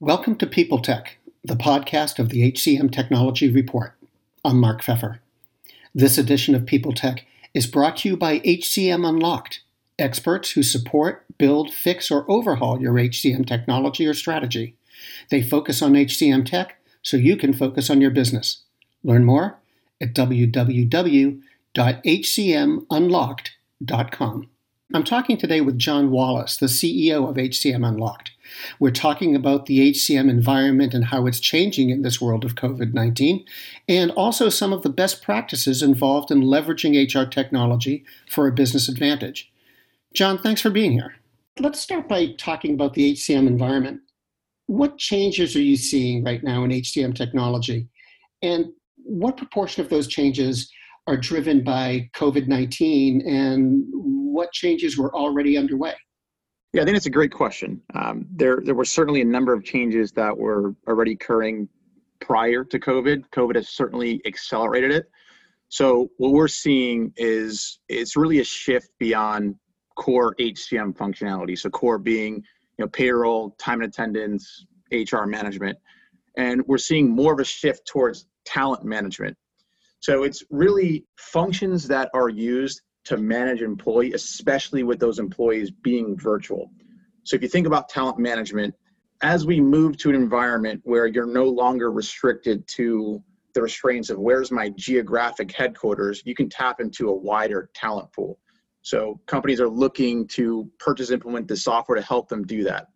Welcome to People Tech, the podcast of the HCM Technology Report. I'm Mark Feffer. This edition of People Tech is brought to you by HCM Unlocked, experts who support, build, fix, or overhaul your HCM technology or strategy. They focus on HCM tech so you can focus on your business. Learn more at www.hcmunlocked.com. I'm talking today with John Wallace, the CEO of HCM Unlocked. We're talking about the HCM environment and how it's changing in this world of COVID 19, and also some of the best practices involved in leveraging HR technology for a business advantage. John, thanks for being here. Let's start by talking about the HCM environment. What changes are you seeing right now in HCM technology? And what proportion of those changes are driven by COVID 19 and what changes were already underway? Yeah, I think it's a great question. Um, there, there were certainly a number of changes that were already occurring prior to COVID. COVID has certainly accelerated it. So what we're seeing is it's really a shift beyond core HCM functionality. So core being you know payroll, time and attendance, HR management, and we're seeing more of a shift towards talent management. So it's really functions that are used to manage employee, especially with those employees being virtual. So if you think about talent management, as we move to an environment where you're no longer restricted to the restraints of where's my geographic headquarters, you can tap into a wider talent pool. So companies are looking to purchase implement the software to help them do that.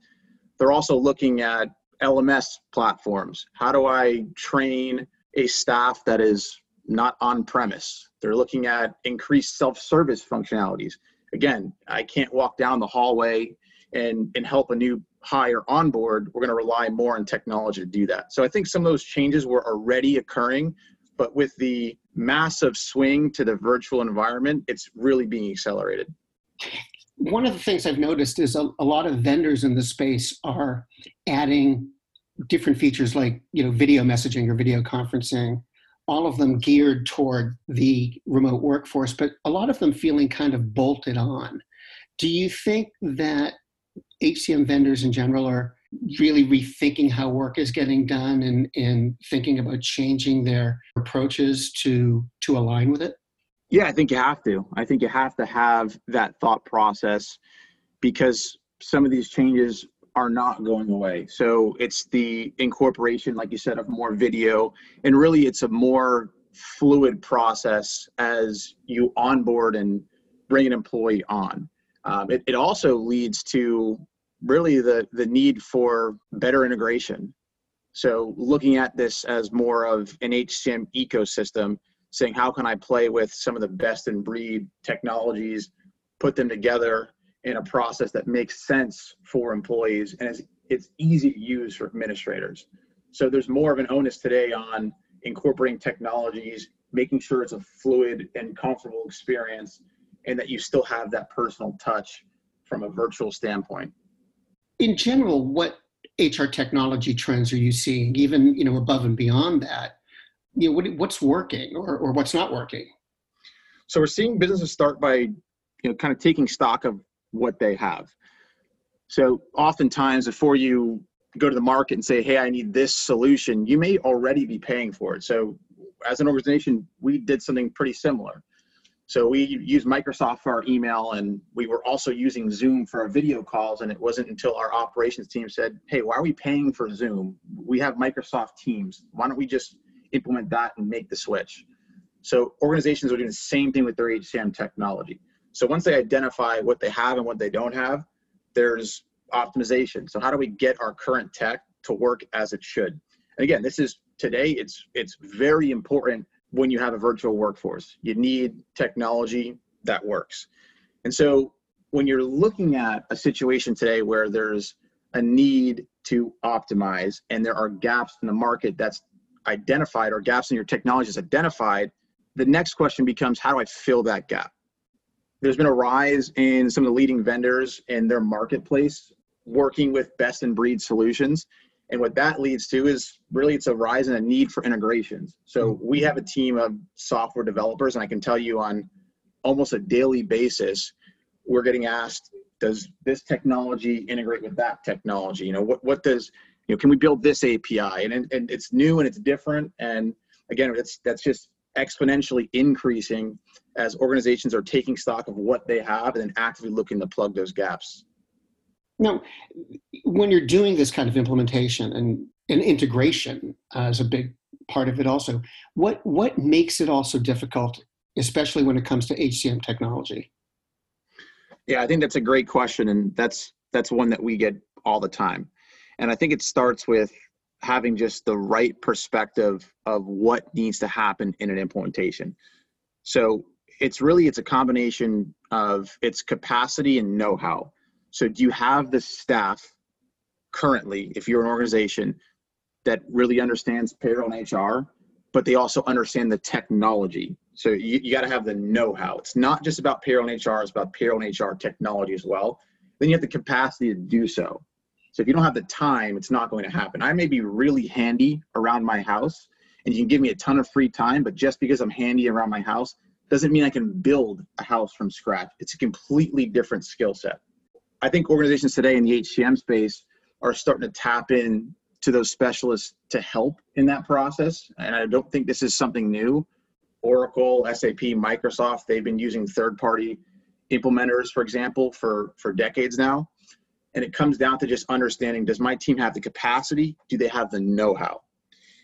They're also looking at LMS platforms. How do I train a staff that is not on premise. They're looking at increased self service functionalities. Again, I can't walk down the hallway and, and help a new hire onboard. We're going to rely more on technology to do that. So I think some of those changes were already occurring, but with the massive swing to the virtual environment, it's really being accelerated. One of the things I've noticed is a, a lot of vendors in the space are adding different features like you know video messaging or video conferencing all of them geared toward the remote workforce, but a lot of them feeling kind of bolted on. Do you think that HCM vendors in general are really rethinking how work is getting done and, and thinking about changing their approaches to to align with it? Yeah, I think you have to. I think you have to have that thought process because some of these changes are not going away. So it's the incorporation, like you said, of more video, and really it's a more fluid process as you onboard and bring an employee on. Um, it, it also leads to really the, the need for better integration. So looking at this as more of an HCM ecosystem, saying how can I play with some of the best in breed technologies, put them together in a process that makes sense for employees and it's, it's easy to use for administrators. So there's more of an onus today on incorporating technologies, making sure it's a fluid and comfortable experience, and that you still have that personal touch from a virtual standpoint. In general, what HR technology trends are you seeing, even you know above and beyond that? You know, what, what's working or, or what's not working? So we're seeing businesses start by you know kind of taking stock of what they have. So oftentimes before you go to the market and say, hey, I need this solution, you may already be paying for it. So as an organization, we did something pretty similar. So we used Microsoft for our email and we were also using Zoom for our video calls. And it wasn't until our operations team said, hey, why are we paying for Zoom? We have Microsoft Teams. Why don't we just implement that and make the switch? So organizations are doing the same thing with their HCM technology. So once they identify what they have and what they don't have, there's optimization. So how do we get our current tech to work as it should? And again, this is today it's it's very important when you have a virtual workforce. You need technology that works. And so when you're looking at a situation today where there's a need to optimize and there are gaps in the market that's identified or gaps in your technology is identified, the next question becomes how do I fill that gap? There's been a rise in some of the leading vendors in their marketplace working with best in breed solutions and what that leads to is really it's a rise in a need for integrations so mm-hmm. we have a team of software developers and i can tell you on almost a daily basis we're getting asked does this technology integrate with that technology you know what, what does you know, can we build this API? And, and it's new and it's different. And again, it's, that's just exponentially increasing as organizations are taking stock of what they have and then actively looking to plug those gaps. Now, when you're doing this kind of implementation and, and integration uh, is a big part of it also, what, what makes it also difficult, especially when it comes to HCM technology? Yeah, I think that's a great question, and that's that's one that we get all the time. And I think it starts with having just the right perspective of what needs to happen in an implementation. So it's really it's a combination of its capacity and know-how. So do you have the staff currently, if you're an organization that really understands payroll and HR, but they also understand the technology. So you, you got to have the know-how. It's not just about payroll and HR, it's about payroll and HR technology as well. Then you have the capacity to do so. So if you don't have the time, it's not going to happen. I may be really handy around my house and you can give me a ton of free time, but just because I'm handy around my house doesn't mean I can build a house from scratch. It's a completely different skill set. I think organizations today in the HCM space are starting to tap in to those specialists to help in that process. And I don't think this is something new. Oracle, SAP, Microsoft, they've been using third party implementers, for example, for, for decades now. And it comes down to just understanding does my team have the capacity? Do they have the know how?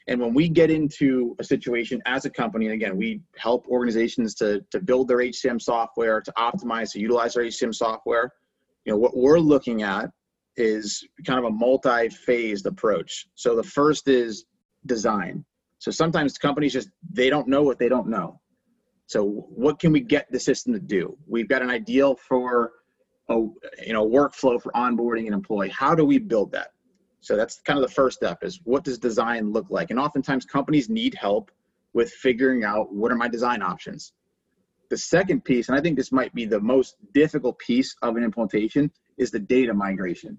And when we get into a situation as a company, and again, we help organizations to, to build their HCM software, to optimize, to utilize their HCM software, you know, what we're looking at is kind of a multi-phased approach. So the first is design. So sometimes companies just they don't know what they don't know. So what can we get the system to do? We've got an ideal for a you know workflow for onboarding an employee how do we build that so that's kind of the first step is what does design look like? And oftentimes companies need help with figuring out what are my design options. The second piece and i think this might be the most difficult piece of an implementation is the data migration.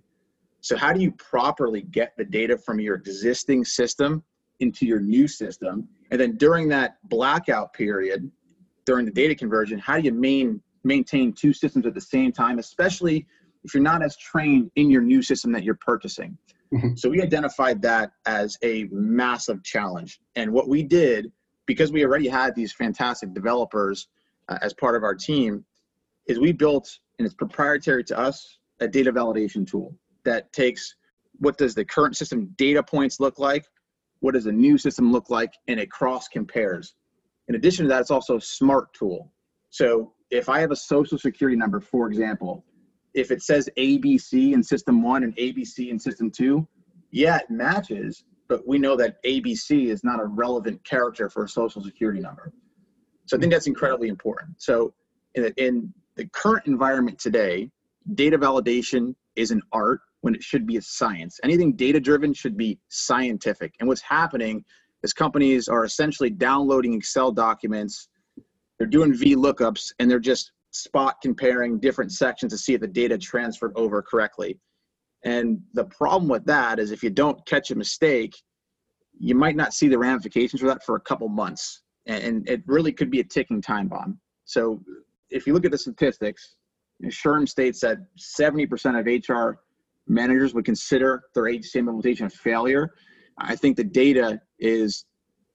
So how do you properly get the data from your existing system into your new system? And then during that blackout period during the data conversion how do you main maintain two systems at the same time, especially if you're not as trained in your new system that you're purchasing. Mm-hmm. So we identified that as a massive challenge. And what we did, because we already had these fantastic developers uh, as part of our team, is we built, and it's proprietary to us, a data validation tool that takes what does the current system data points look like, what does the new system look like, and it cross compares. In addition to that, it's also a smart tool. So if I have a social security number, for example, if it says ABC in system one and ABC in system two, yeah, it matches, but we know that ABC is not a relevant character for a social security number. So I think that's incredibly important. So in the, in the current environment today, data validation is an art when it should be a science. Anything data driven should be scientific. And what's happening is companies are essentially downloading Excel documents they're doing VLOOKUPs and they're just spot comparing different sections to see if the data transferred over correctly. And the problem with that is if you don't catch a mistake, you might not see the ramifications for that for a couple months. And it really could be a ticking time bomb. So if you look at the statistics, SHRM states that 70% of HR managers would consider their HCM implementation a failure. I think the data is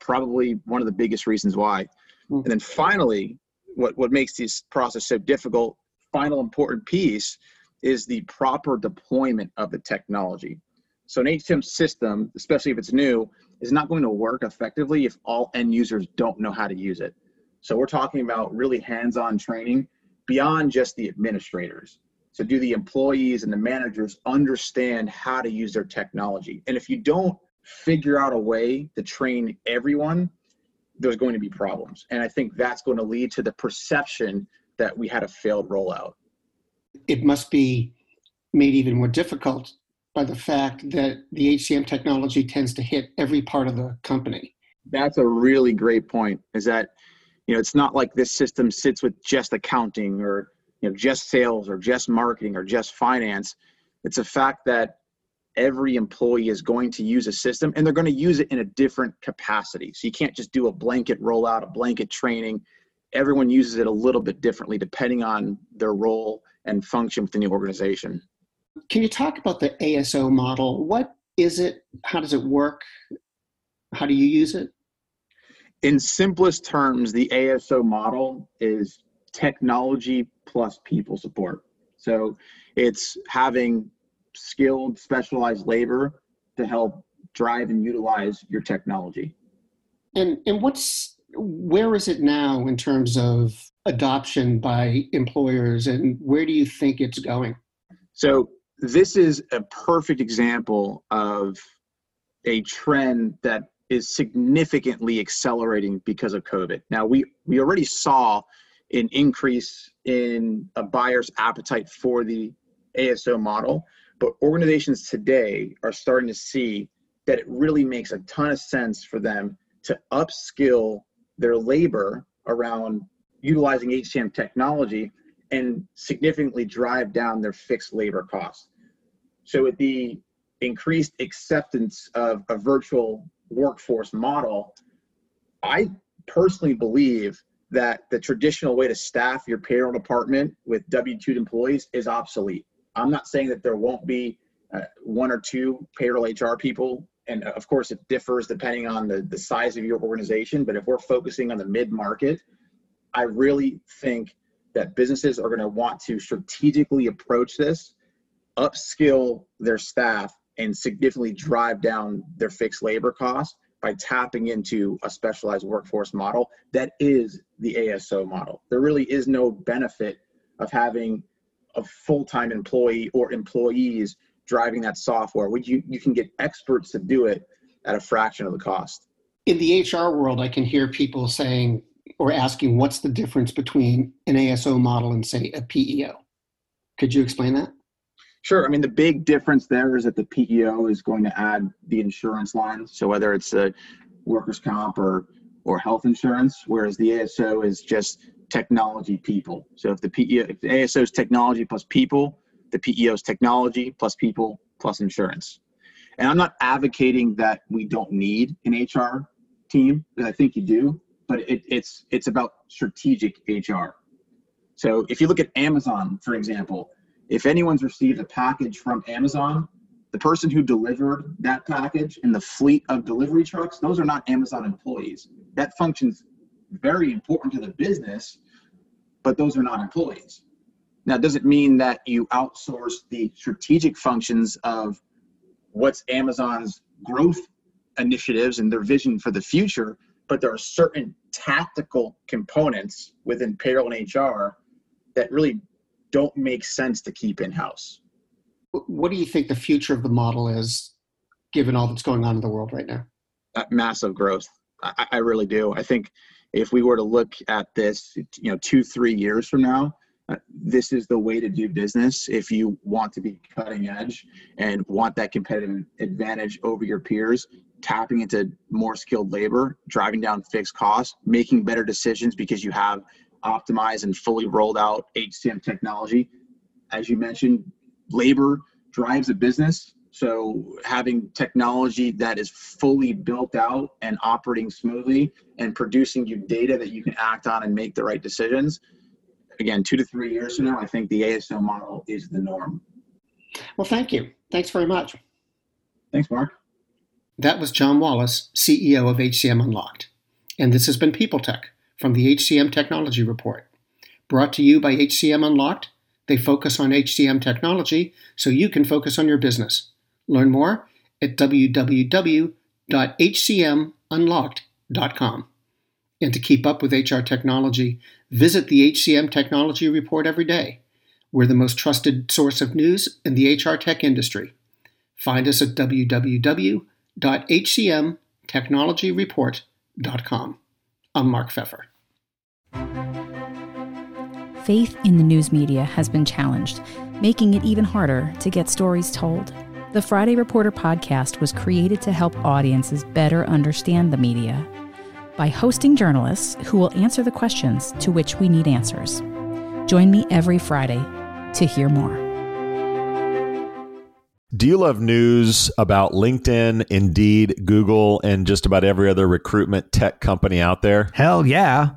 probably one of the biggest reasons why. Mm-hmm. And then finally, what, what makes this process so difficult, final important piece is the proper deployment of the technology. So an HCM system, especially if it's new, is not going to work effectively if all end users don't know how to use it. So we're talking about really hands-on training beyond just the administrators. So do the employees and the managers understand how to use their technology? And if you don't figure out a way to train everyone, there's going to be problems. And I think that's going to lead to the perception that we had a failed rollout. It must be made even more difficult by the fact that the HCM technology tends to hit every part of the company. That's a really great point. Is that you know it's not like this system sits with just accounting or you know just sales or just marketing or just finance. It's a fact that every employee is going to use a system and they're going to use it in a different capacity. So you can't just do a blanket rollout, a blanket training. Everyone uses it a little bit differently depending on their role and function within the organization. Can you talk about the ASO model? What is it? How does it work? How do you use it? In simplest terms, the ASO model is technology plus people support. So it's having skilled, specialized labor to help drive and utilize your technology. And and what's where is it now in terms of adoption by employers and where do you think it's going? So this is a perfect example of a trend that is significantly accelerating because of COVID. Now we we already saw an increase in a buyer's appetite for the ASO model, but organizations today are starting to see that it really makes a ton of sense for them to upskill their labor around utilizing HCM technology and significantly drive down their fixed labor costs. So, with the increased acceptance of a virtual workforce model, I personally believe that the traditional way to staff your payroll department with W 2 employees is obsolete. I'm not saying that there won't be uh, one or two payroll HR people and of course it differs depending on the, the size of your organization but if we're focusing on the mid market i really think that businesses are going to want to strategically approach this upskill their staff and significantly drive down their fixed labor costs by tapping into a specialized workforce model that is the ASO model. There really is no benefit of having a full-time employee or employees driving that software. would you, you can get experts to do it at a fraction of the cost. In the HR world, I can hear people saying or asking what's the difference between an ASO model and, say, a PEO. Could you explain that? Sure. I mean, the big difference there is that the PEO is going to add the insurance line. So whether it's a workers' comp or or health insurance, whereas the ASO is just technology people. So if the PEO, if the ASO is technology plus people, the PEO's technology plus people plus insurance. And I'm not advocating that we don't need an HR team, I think you do, but it, it's it's about strategic HR. So if you look at Amazon, for example, if anyone's received a package from Amazon, the person who delivered that package and the fleet of delivery trucks, those are not Amazon employees. That function's very important to the business, but those are not employees. Now, does it mean that you outsource the strategic functions of what's Amazon's growth initiatives and their vision for the future? But there are certain tactical components within payroll and HR that really don't make sense to keep in house. What do you think the future of the model is, given all that's going on in the world right now? Uh, massive growth. I, I really do. I think if we were to look at this, you know, two, three years from now, uh, this is the way to do business if you want to be cutting edge and want that competitive advantage over your peers tapping into more skilled labor driving down fixed costs making better decisions because you have optimized and fully rolled out hcm technology. As you mentioned labor drives a business so having technology that is fully built out and operating smoothly and producing you data that you can act on and make the right decisions again, two to three years from now, I think the ASO model is the norm. Well, thank you. Thanks very much. Thanks, Mark. That was John Wallace, CEO of HCM Unlocked. And this has been People Tech from the HCM Technology Report. Brought to you by HCM Unlocked. They focus on HCM technology so you can focus on your business. Learn more at www.hcmunlocked.com. And to keep up with HR technology, visit the HCM Technology Report every day. We're the most trusted source of news in the HR tech industry. Find us at www.hcmtechnologyreport.com. I'm Mark Feffer. Faith in the news media has been challenged, making it even harder to get stories told. The Friday Reporter podcast was created to help audiences better understand the media by hosting journalists who will answer the questions to which we need answers. Join me every Friday to hear more. Do you love news about LinkedIn, Indeed, Google, and just about every other recruitment tech company out there? Hell yeah.